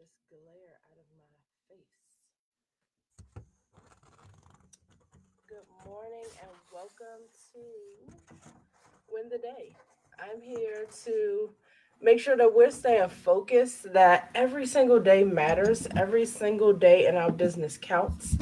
this glare out of my face. Good morning and welcome to Win the Day. I'm here to make sure that we're staying focused, that every single day matters, every single day in our business counts,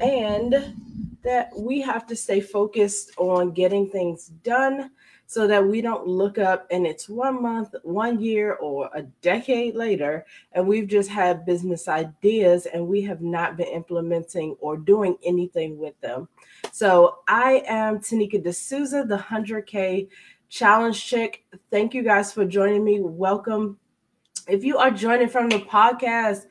and that we have to stay focused on getting things done so that we don't look up and it's one month, one year, or a decade later, and we've just had business ideas and we have not been implementing or doing anything with them. So I am Tanika D'Souza, the 100K Challenge Chick. Thank you guys for joining me. Welcome. If you are joining from the podcast,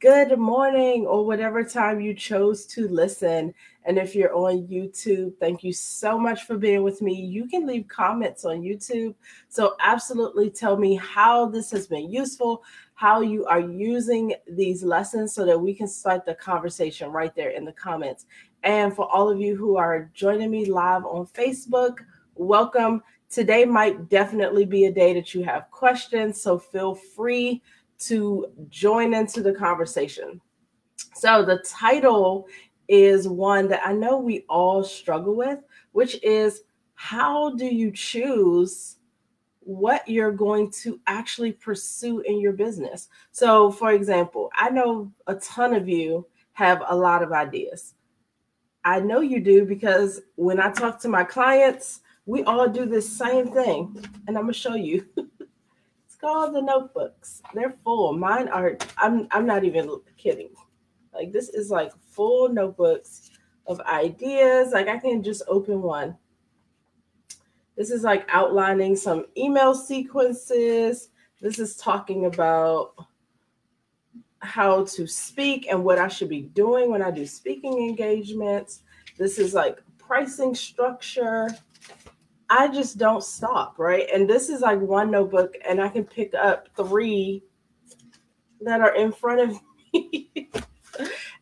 good morning or whatever time you chose to listen. And if you're on YouTube, thank you so much for being with me. You can leave comments on YouTube. So, absolutely tell me how this has been useful, how you are using these lessons so that we can start the conversation right there in the comments. And for all of you who are joining me live on Facebook, welcome. Today might definitely be a day that you have questions. So, feel free to join into the conversation. So, the title is one that I know we all struggle with, which is how do you choose what you're going to actually pursue in your business? So, for example, I know a ton of you have a lot of ideas. I know you do because when I talk to my clients, we all do this same thing. And I'm going to show you. called the notebooks. They're full. Mine are. I'm. I'm not even kidding. Like this is like full notebooks of ideas. Like I can just open one. This is like outlining some email sequences. This is talking about how to speak and what I should be doing when I do speaking engagements. This is like pricing structure. I just don't stop, right? And this is like one notebook, and I can pick up three that are in front of me.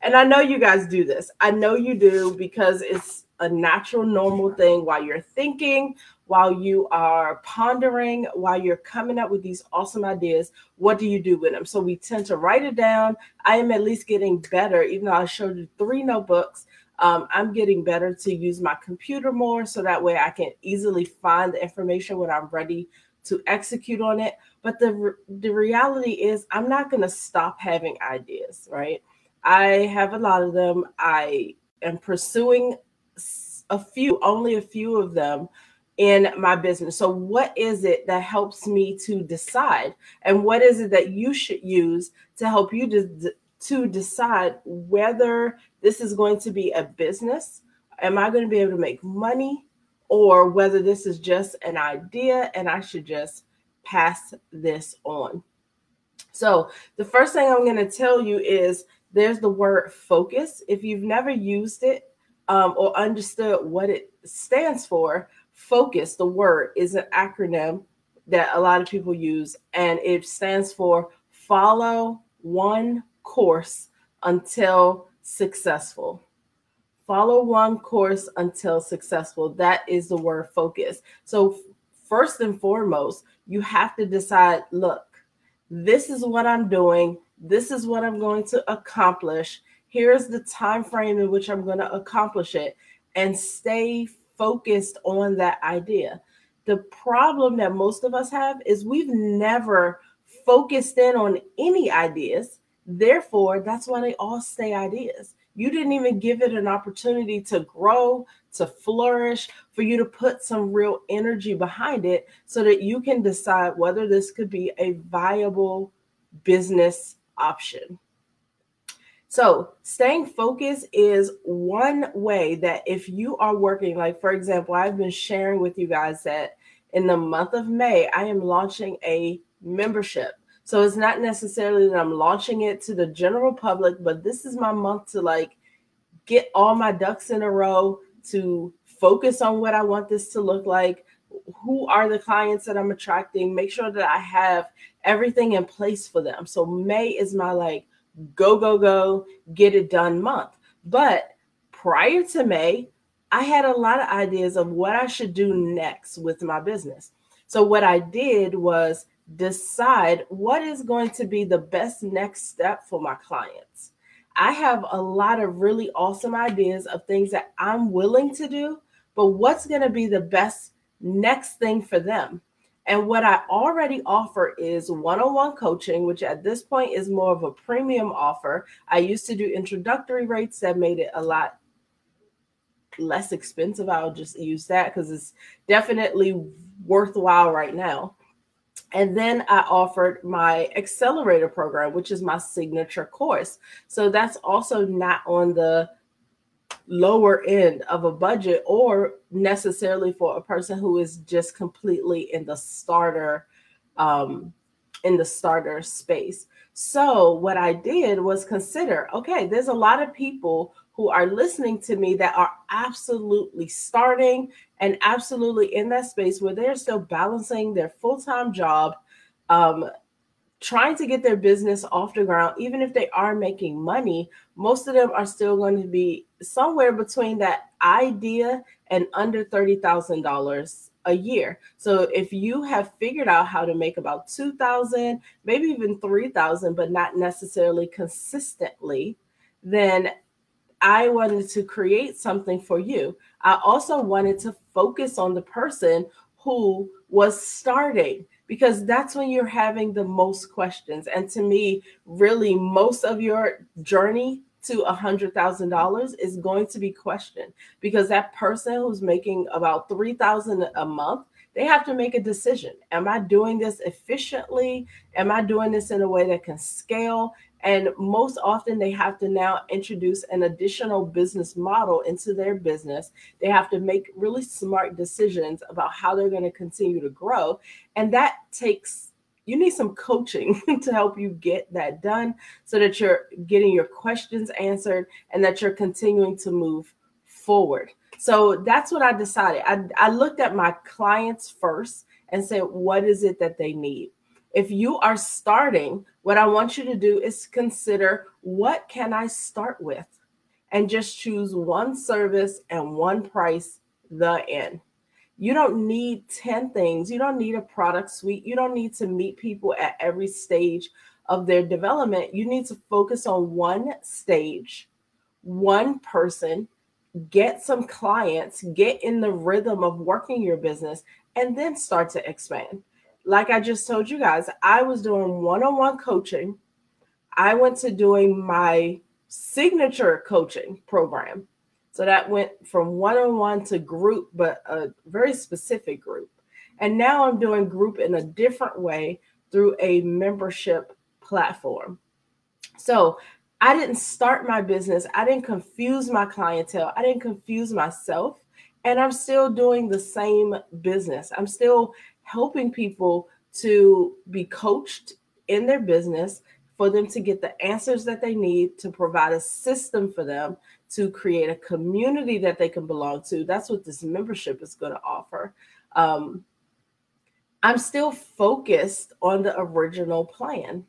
and I know you guys do this. I know you do because it's a natural, normal thing while you're thinking, while you are pondering, while you're coming up with these awesome ideas. What do you do with them? So we tend to write it down. I am at least getting better, even though I showed you three notebooks. Um, I'm getting better to use my computer more so that way I can easily find the information when I'm ready to execute on it. But the, the reality is, I'm not going to stop having ideas, right? I have a lot of them. I am pursuing a few, only a few of them in my business. So, what is it that helps me to decide? And what is it that you should use to help you to, to decide whether this is going to be a business. Am I going to be able to make money? Or whether this is just an idea and I should just pass this on. So, the first thing I'm going to tell you is there's the word focus. If you've never used it um, or understood what it stands for, focus, the word, is an acronym that a lot of people use, and it stands for follow one course until successful. Follow one course until successful. That is the word focus. So, first and foremost, you have to decide look, this is what I'm doing, this is what I'm going to accomplish. Here's the time frame in which I'm going to accomplish it and stay focused on that idea. The problem that most of us have is we've never focused in on any ideas Therefore, that's why they all stay ideas. You didn't even give it an opportunity to grow, to flourish, for you to put some real energy behind it so that you can decide whether this could be a viable business option. So, staying focused is one way that if you are working, like for example, I've been sharing with you guys that in the month of May, I am launching a membership so it's not necessarily that I'm launching it to the general public, but this is my month to like get all my ducks in a row to focus on what I want this to look like. Who are the clients that I'm attracting? Make sure that I have everything in place for them. So May is my like go, go, go, get it done month. But prior to May, I had a lot of ideas of what I should do next with my business. So what I did was decide what is going to be the best next step for my clients. I have a lot of really awesome ideas of things that I'm willing to do, but what's going to be the best next thing for them? And what I already offer is one on one coaching, which at this point is more of a premium offer. I used to do introductory rates that made it a lot less expensive. I'll just use that because it's definitely worthwhile right now. And then I offered my accelerator program, which is my signature course. So that's also not on the lower end of a budget or necessarily for a person who is just completely in the starter um, in the starter space. So what I did was consider, okay, there's a lot of people who are listening to me that are absolutely starting and absolutely in that space where they're still balancing their full-time job um, trying to get their business off the ground, even if they are making money, most of them are still going to be somewhere between that idea and under $30,000 a year. So if you have figured out how to make about 2000, maybe even 3000 but not necessarily consistently, then I wanted to create something for you. I also wanted to focus on the person who was starting because that's when you're having the most questions. And to me, really, most of your journey to a hundred thousand dollars is going to be questioned because that person who's making about three thousand a month they have to make a decision am i doing this efficiently am i doing this in a way that can scale and most often, they have to now introduce an additional business model into their business. They have to make really smart decisions about how they're going to continue to grow. And that takes, you need some coaching to help you get that done so that you're getting your questions answered and that you're continuing to move forward. So that's what I decided. I, I looked at my clients first and said, what is it that they need? If you are starting, what I want you to do is consider what can I start with? And just choose one service and one price, the end. You don't need 10 things. You don't need a product suite. You don't need to meet people at every stage of their development. You need to focus on one stage, one person, get some clients, get in the rhythm of working your business, and then start to expand like I just told you guys, I was doing one on one coaching. I went to doing my signature coaching program. So that went from one on one to group, but a very specific group. And now I'm doing group in a different way through a membership platform. So I didn't start my business, I didn't confuse my clientele, I didn't confuse myself. And I'm still doing the same business. I'm still helping people to be coached in their business for them to get the answers that they need to provide a system for them to create a community that they can belong to. That's what this membership is going to offer. Um, i'm still focused on the original plan.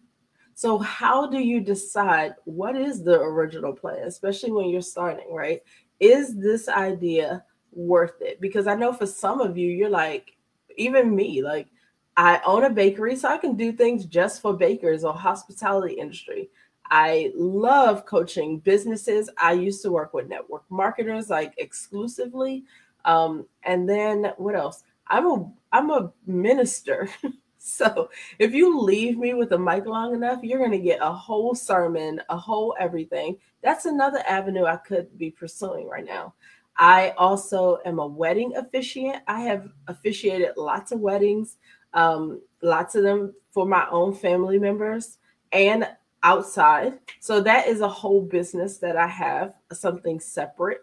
So how do you decide what is the original plan especially when you're starting right? Is this idea worth it? Because i know for some of you you're like even me, like I own a bakery, so I can do things just for bakers or hospitality industry. I love coaching businesses. I used to work with network marketers like exclusively. Um, and then what else? I'm a I'm a minister. so if you leave me with a mic long enough, you're gonna get a whole sermon, a whole everything. That's another avenue I could be pursuing right now. I also am a wedding officiant. I have officiated lots of weddings, um, lots of them for my own family members and outside. So that is a whole business that I have, something separate.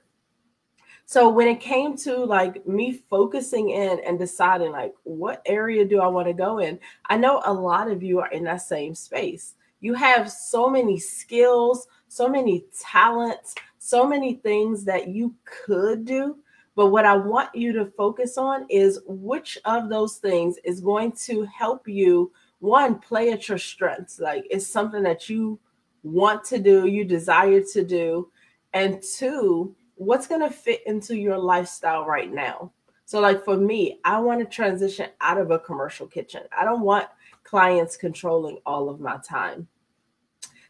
So when it came to like me focusing in and deciding like what area do I want to go in, I know a lot of you are in that same space. You have so many skills, so many talents, so many things that you could do. But what I want you to focus on is which of those things is going to help you, one, play at your strengths. Like it's something that you want to do, you desire to do. And two, what's going to fit into your lifestyle right now. So, like for me, I want to transition out of a commercial kitchen. I don't want clients controlling all of my time.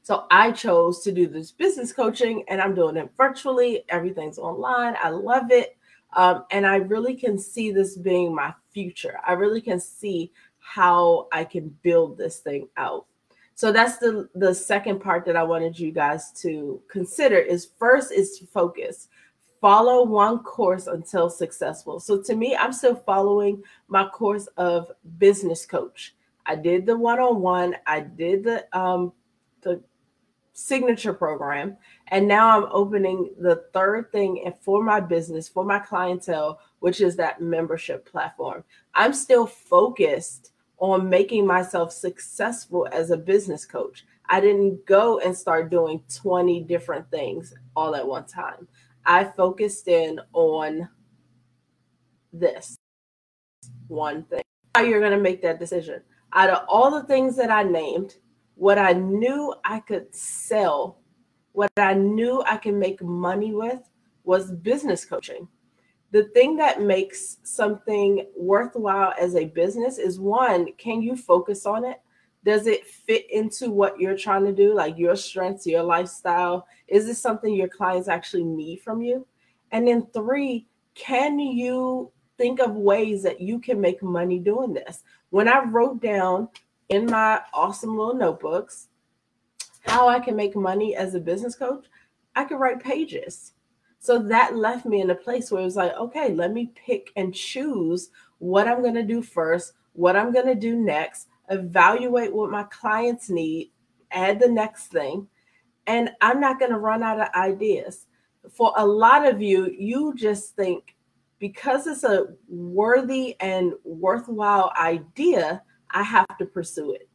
So I chose to do this business coaching and I'm doing it virtually. Everything's online. I love it. Um, and I really can see this being my future. I really can see how I can build this thing out. So that's the the second part that I wanted you guys to consider is first is to focus. Follow one course until successful. So to me, I'm still following my course of business coach. I did the one-on-one, I did the um the signature program. And now I'm opening the third thing for my business, for my clientele, which is that membership platform. I'm still focused on making myself successful as a business coach. I didn't go and start doing 20 different things all at one time. I focused in on this one thing. How you're going to make that decision. Out of all the things that I named, what I knew I could sell, what I knew I can make money with was business coaching. The thing that makes something worthwhile as a business is one, can you focus on it? Does it fit into what you're trying to do, like your strengths, your lifestyle? Is this something your clients actually need from you? And then three, can you think of ways that you can make money doing this? When I wrote down in my awesome little notebooks how I can make money as a business coach, I could write pages. So that left me in a place where it was like, okay, let me pick and choose what I'm going to do first, what I'm going to do next, evaluate what my clients need, add the next thing. And I'm not going to run out of ideas. For a lot of you, you just think because it's a worthy and worthwhile idea, I have to pursue it.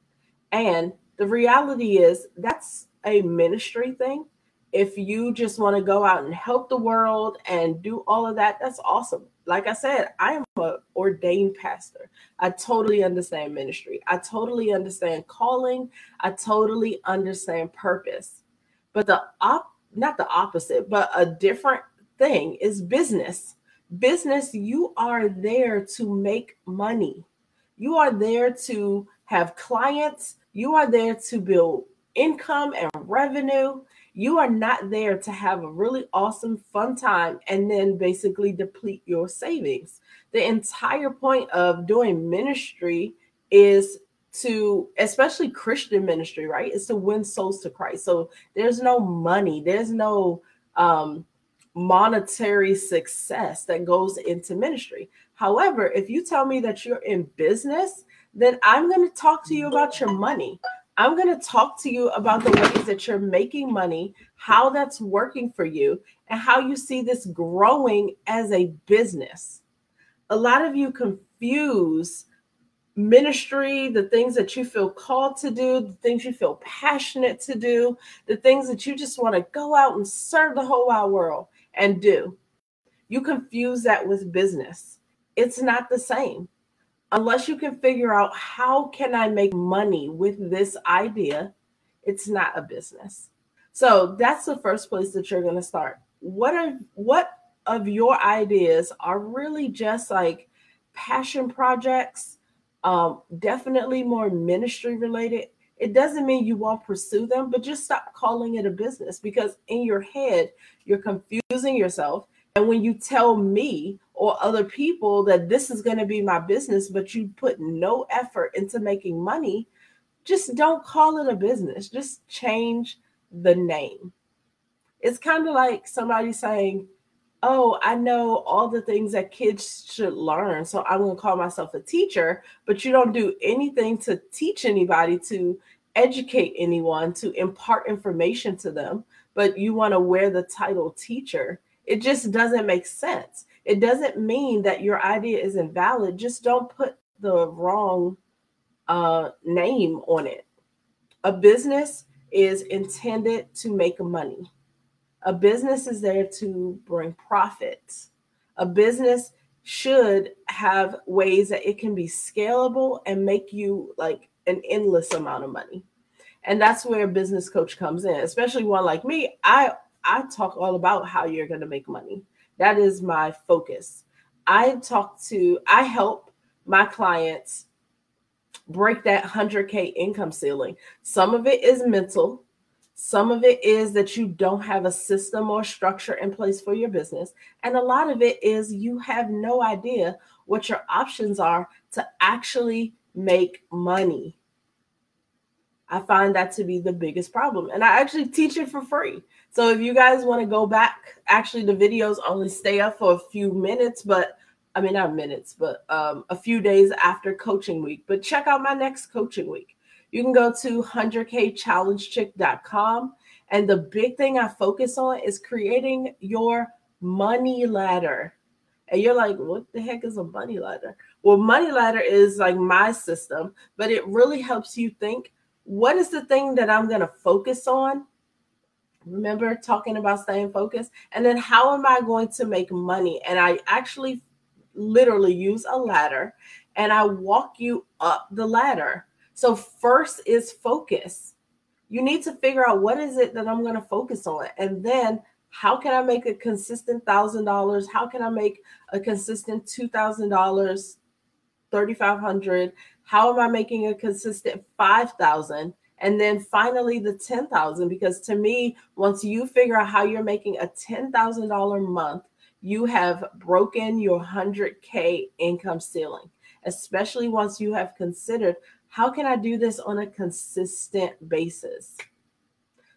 And the reality is that's a ministry thing. If you just want to go out and help the world and do all of that, that's awesome. Like I said, I am an ordained pastor. I totally understand ministry. I totally understand calling. I totally understand purpose. But the op not the opposite, but a different thing is business. Business, you are there to make money. You are there to have clients. You are there to build income and revenue. You are not there to have a really awesome, fun time and then basically deplete your savings. The entire point of doing ministry is to, especially Christian ministry, right? Is to win souls to Christ. So there's no money, there's no um, monetary success that goes into ministry. However, if you tell me that you're in business, then I'm going to talk to you about your money. I'm going to talk to you about the ways that you're making money, how that's working for you, and how you see this growing as a business. A lot of you confuse ministry, the things that you feel called to do, the things you feel passionate to do, the things that you just want to go out and serve the whole wide world and do. You confuse that with business. It's not the same. Unless you can figure out how can i make money with this idea it's not a business. So that's the first place that you're going to start. What are what of your ideas are really just like passion projects um, definitely more ministry related it doesn't mean you won't pursue them but just stop calling it a business because in your head you're confusing yourself and when you tell me or other people that this is going to be my business, but you put no effort into making money, just don't call it a business. Just change the name. It's kind of like somebody saying, Oh, I know all the things that kids should learn. So I'm going to call myself a teacher, but you don't do anything to teach anybody, to educate anyone, to impart information to them, but you want to wear the title teacher. It just doesn't make sense. It doesn't mean that your idea is invalid. Just don't put the wrong uh, name on it. A business is intended to make money. A business is there to bring profits. A business should have ways that it can be scalable and make you like an endless amount of money. And that's where a business coach comes in, especially one like me. I I talk all about how you're going to make money. That is my focus. I talk to, I help my clients break that 100K income ceiling. Some of it is mental, some of it is that you don't have a system or structure in place for your business. And a lot of it is you have no idea what your options are to actually make money. I find that to be the biggest problem. And I actually teach it for free. So if you guys want to go back, actually, the videos only stay up for a few minutes, but I mean, not minutes, but um, a few days after coaching week. But check out my next coaching week. You can go to 100kchallengechick.com. And the big thing I focus on is creating your money ladder. And you're like, what the heck is a money ladder? Well, money ladder is like my system, but it really helps you think what is the thing that I'm going to focus on? Remember talking about staying focused? And then how am I going to make money? And I actually literally use a ladder and I walk you up the ladder. So first is focus. You need to figure out what is it that I'm going to focus on and then how can I make a consistent thousand dollars? How can I make a consistent two thousand dollars, thirty five hundred? How am I making a consistent five thousand? And then finally the ten thousand. Because to me, once you figure out how you're making a ten thousand dollar month, you have broken your hundred k income ceiling. Especially once you have considered how can I do this on a consistent basis?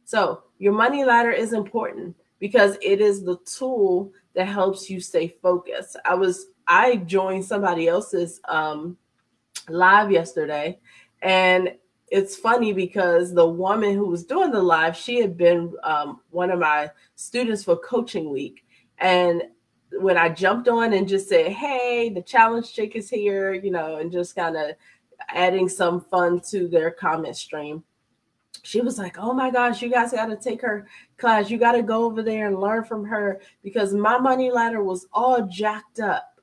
So, your money ladder is important because it is the tool that helps you stay focused. I was I joined somebody else's um, live yesterday, and it's funny because the woman who was doing the live, she had been um, one of my students for coaching week, and when I jumped on and just said, "Hey, the challenge chick is here," you know, and just kind of adding some fun to their comment stream. She was like, Oh my gosh, you guys got to take her class. You got to go over there and learn from her because my money ladder was all jacked up.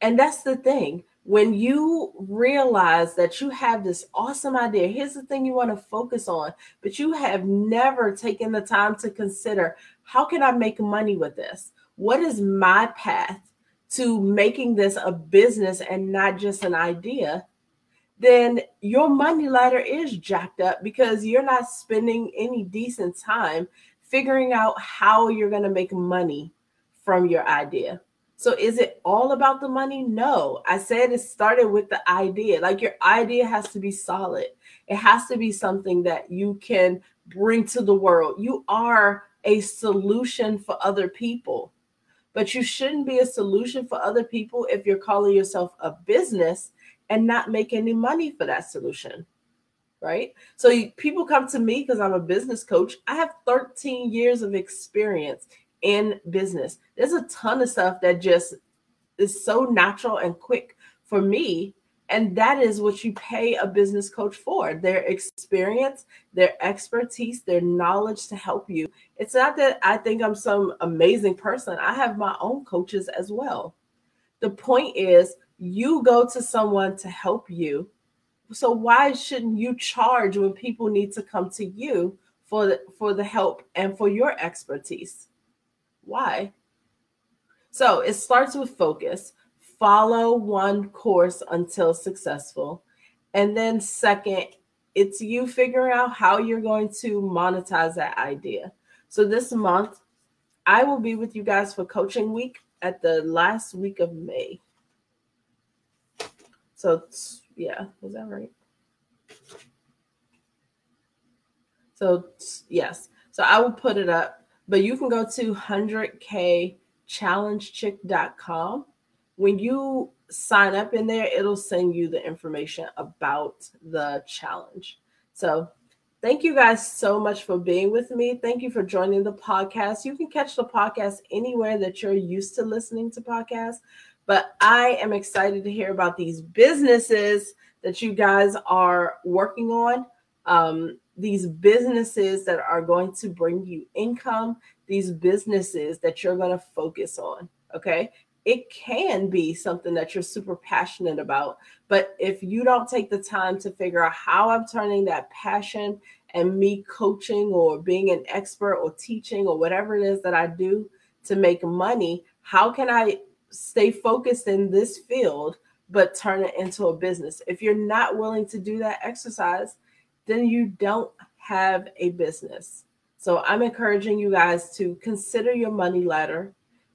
And that's the thing. When you realize that you have this awesome idea, here's the thing you want to focus on, but you have never taken the time to consider how can I make money with this? What is my path to making this a business and not just an idea? then your money ladder is jacked up because you're not spending any decent time figuring out how you're going to make money from your idea. So is it all about the money? No. I said it started with the idea. Like your idea has to be solid. It has to be something that you can bring to the world. You are a solution for other people. But you shouldn't be a solution for other people if you're calling yourself a business and not make any money for that solution. Right. So you, people come to me because I'm a business coach. I have 13 years of experience in business. There's a ton of stuff that just is so natural and quick for me. And that is what you pay a business coach for their experience, their expertise, their knowledge to help you. It's not that I think I'm some amazing person, I have my own coaches as well. The point is, you go to someone to help you. So why shouldn't you charge when people need to come to you for the, for the help and for your expertise? Why? So it starts with focus. Follow one course until successful. And then second, it's you figuring out how you're going to monetize that idea. So this month, I will be with you guys for coaching week at the last week of May. So yeah, was that right? So yes. So I will put it up, but you can go to 100kchallengechick.com. When you sign up in there, it'll send you the information about the challenge. So thank you guys so much for being with me. Thank you for joining the podcast. You can catch the podcast anywhere that you're used to listening to podcasts. But I am excited to hear about these businesses that you guys are working on. Um, these businesses that are going to bring you income, these businesses that you're going to focus on. Okay. It can be something that you're super passionate about. But if you don't take the time to figure out how I'm turning that passion and me coaching or being an expert or teaching or whatever it is that I do to make money, how can I stay focused in this field, but turn it into a business. If you're not willing to do that exercise, then you don't have a business. So I'm encouraging you guys to consider your money ladder.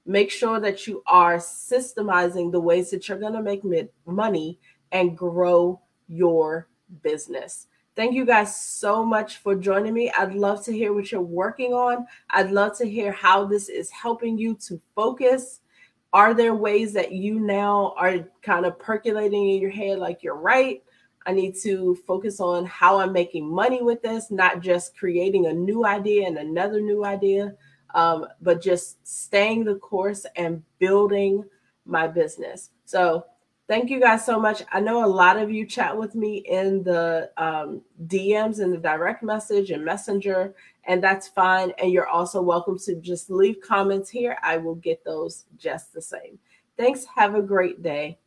Make sure that you are systemizing the ways that you're going to make money and grow your business. Thank you guys so much for joining me. I'd love to hear what you're working on. I'd love to hear how this is helping you to focus. Are there ways that you now are kind of percolating in your head like you're right? I need to focus on how I'm making money with this, not just creating a new idea and another new idea, um, but just staying the course and building my business. So, thank you guys so much. I know a lot of you chat with me in the um, DMs and the direct message and messenger, and that's fine. And you're also welcome to just leave comments here. I will get those just the same. Thanks. Have a great day.